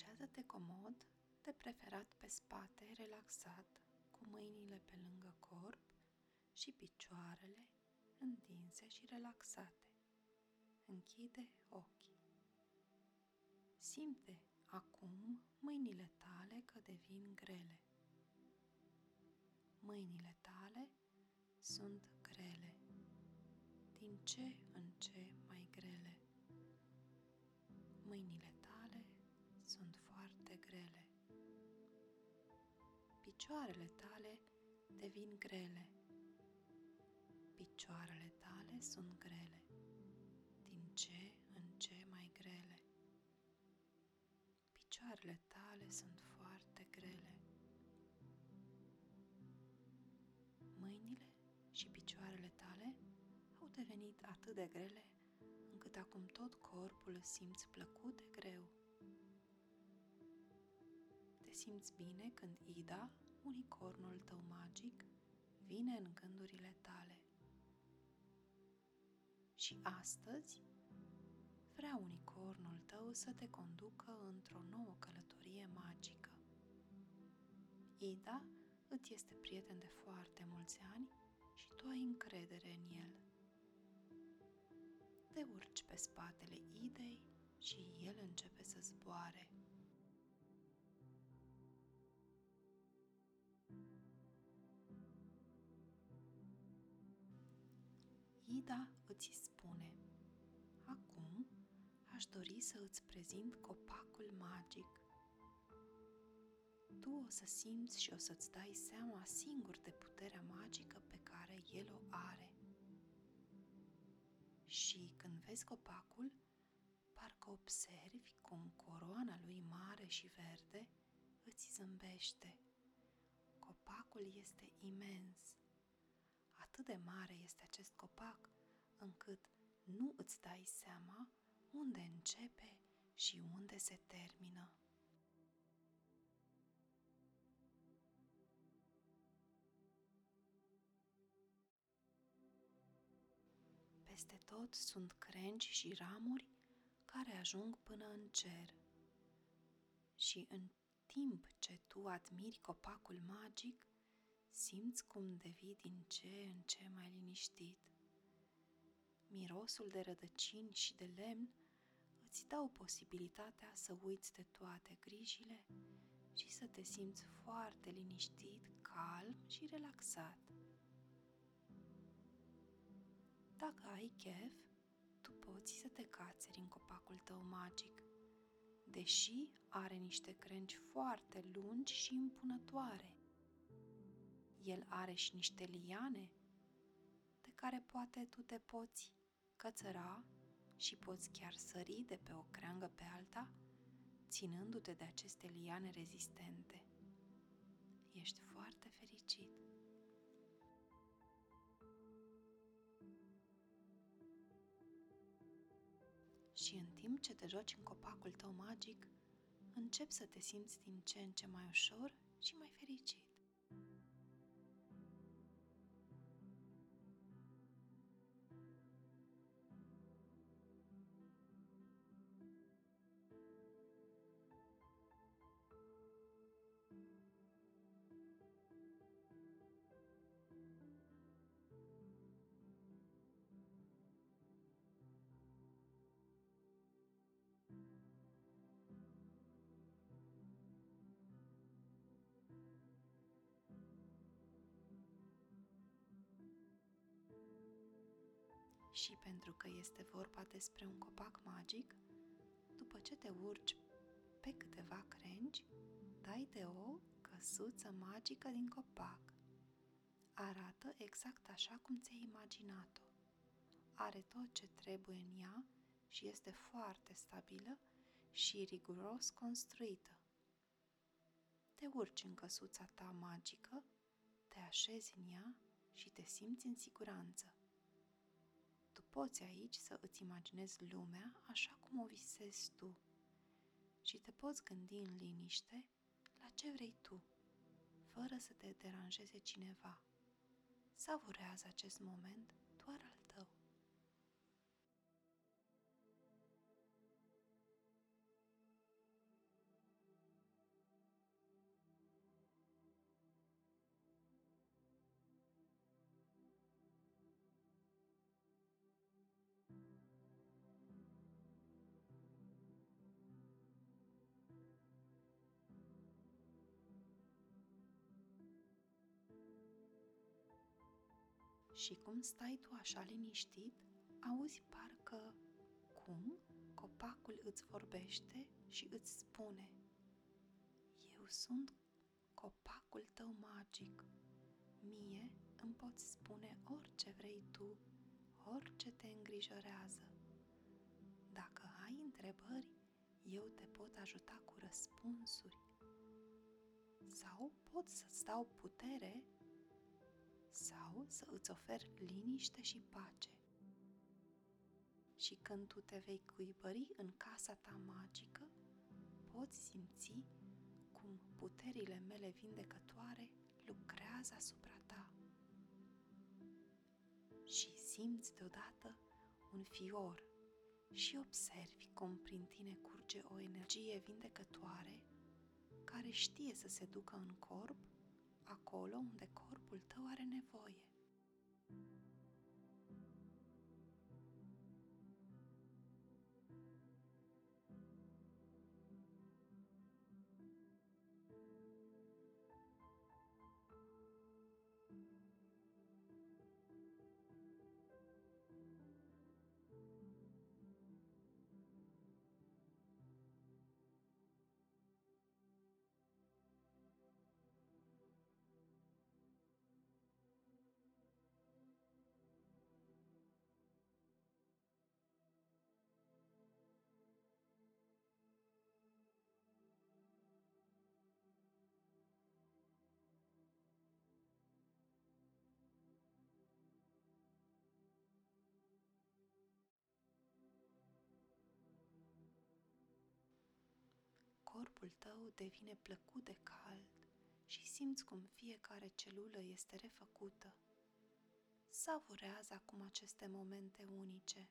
Așează-te comod, de preferat pe spate, relaxat, cu mâinile pe lângă corp și picioarele întinse și relaxate. Închide ochii. Simte acum mâinile tale că devin grele. Mâinile tale sunt grele, din ce în ce mai grele. Mâinile tale sunt foarte grele. Picioarele tale devin grele. Picioarele tale sunt grele, din ce în ce mai grele. Picioarele tale sunt foarte grele. Mâinile și picioarele tale au devenit atât de grele încât acum tot corpul îl simți plăcut de greu. Te simți bine când Ida, unicornul tău magic, vine în gândurile tale. Și astăzi vrea unicornul tău să te conducă într-o nouă călătorie magică. Ida îți este prieten de foarte mulți ani și tu ai încredere în el. Te urci pe spatele Idei și el începe să zboare. Ida îți spune, acum aș dori să îți prezint copacul magic. Tu o să simți și o să-ți dai seama singur de puterea magică pe care el o are. Și când vezi copacul, parcă observi cum coroana lui mare și verde îți zâmbește. Copacul este imens. Atât de mare este acest copac încât nu îți dai seama unde începe și unde se termină. Peste tot sunt crengi și ramuri care ajung până în cer. Și în timp ce tu admiri copacul magic, simți cum devii din ce în ce mai liniștit. Mirosul de rădăcini și de lemn îți dau posibilitatea să uiți de toate grijile și să te simți foarte liniștit, calm și relaxat. Dacă ai chef, tu poți să te cațeri în copacul tău magic, deși are niște crengi foarte lungi și impunătoare. El are și niște liane de care poate tu te poți cățăra și poți chiar sări de pe o creangă pe alta, ținându-te de aceste liane rezistente. Ești foarte fericit. Și în timp ce te joci în copacul tău magic, începi să te simți din ce în ce mai ușor și mai fericit. Și pentru că este vorba despre un copac magic, după ce te urci pe câteva crengi, dai de o căsuță magică din copac. Arată exact așa cum ți-ai imaginat-o. Are tot ce trebuie în ea și este foarte stabilă și riguros construită. Te urci în căsuța ta magică, te așezi în ea și te simți în siguranță. Tu poți aici să îți imaginezi lumea așa cum o visezi tu și te poți gândi în liniște la ce vrei tu, fără să te deranjeze cineva. Savurează acest moment doar al Și cum stai tu așa liniștit, auzi parcă cum copacul îți vorbește și îți spune Eu sunt copacul tău magic. Mie îmi poți spune orice vrei tu, orice te îngrijorează. Dacă ai întrebări, eu te pot ajuta cu răspunsuri. Sau pot să-ți dau putere sau să îți ofer liniște și pace. Și când tu te vei cuibări în casa ta magică, poți simți cum puterile mele vindecătoare lucrează asupra ta. Și simți deodată un fior și observi cum prin tine curge o energie vindecătoare care știe să se ducă în corp acolo unde corpul tău are nevoie. Corpul tău devine plăcut de cald și simți cum fiecare celulă este refăcută. Savurează acum aceste momente unice.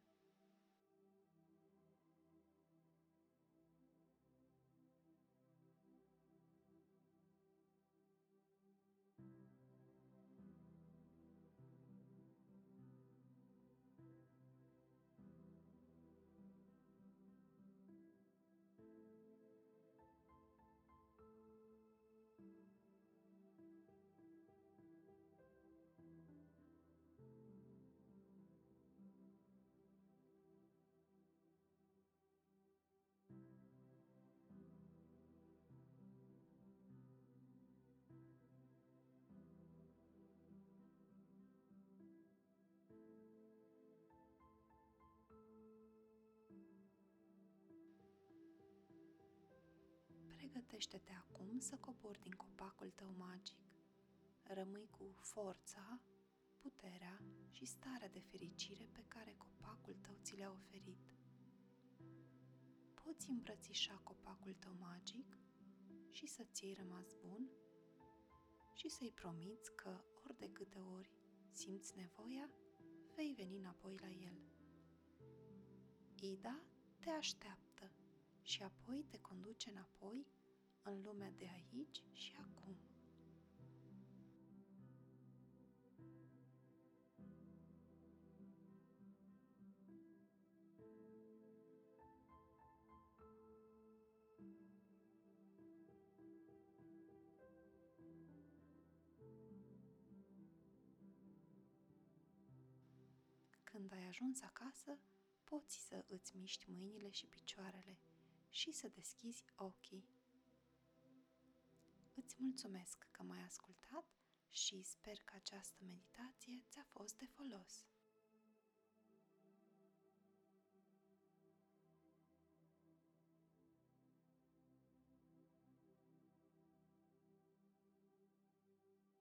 Pregătește-te acum să cobori din copacul tău magic. Rămâi cu forța, puterea și starea de fericire pe care copacul tău ți le-a oferit. Poți îmbrățișa copacul tău magic și să ți-ai rămas bun și să-i promiți că ori de câte ori simți nevoia, vei veni înapoi la el. Ida te așteaptă și apoi te conduce înapoi în lumea de aici și acum. Când ai ajuns acasă, poți să îți miști mâinile și picioarele și să deschizi ochii. Îți mulțumesc că m-ai ascultat și sper că această meditație ți-a fost de folos.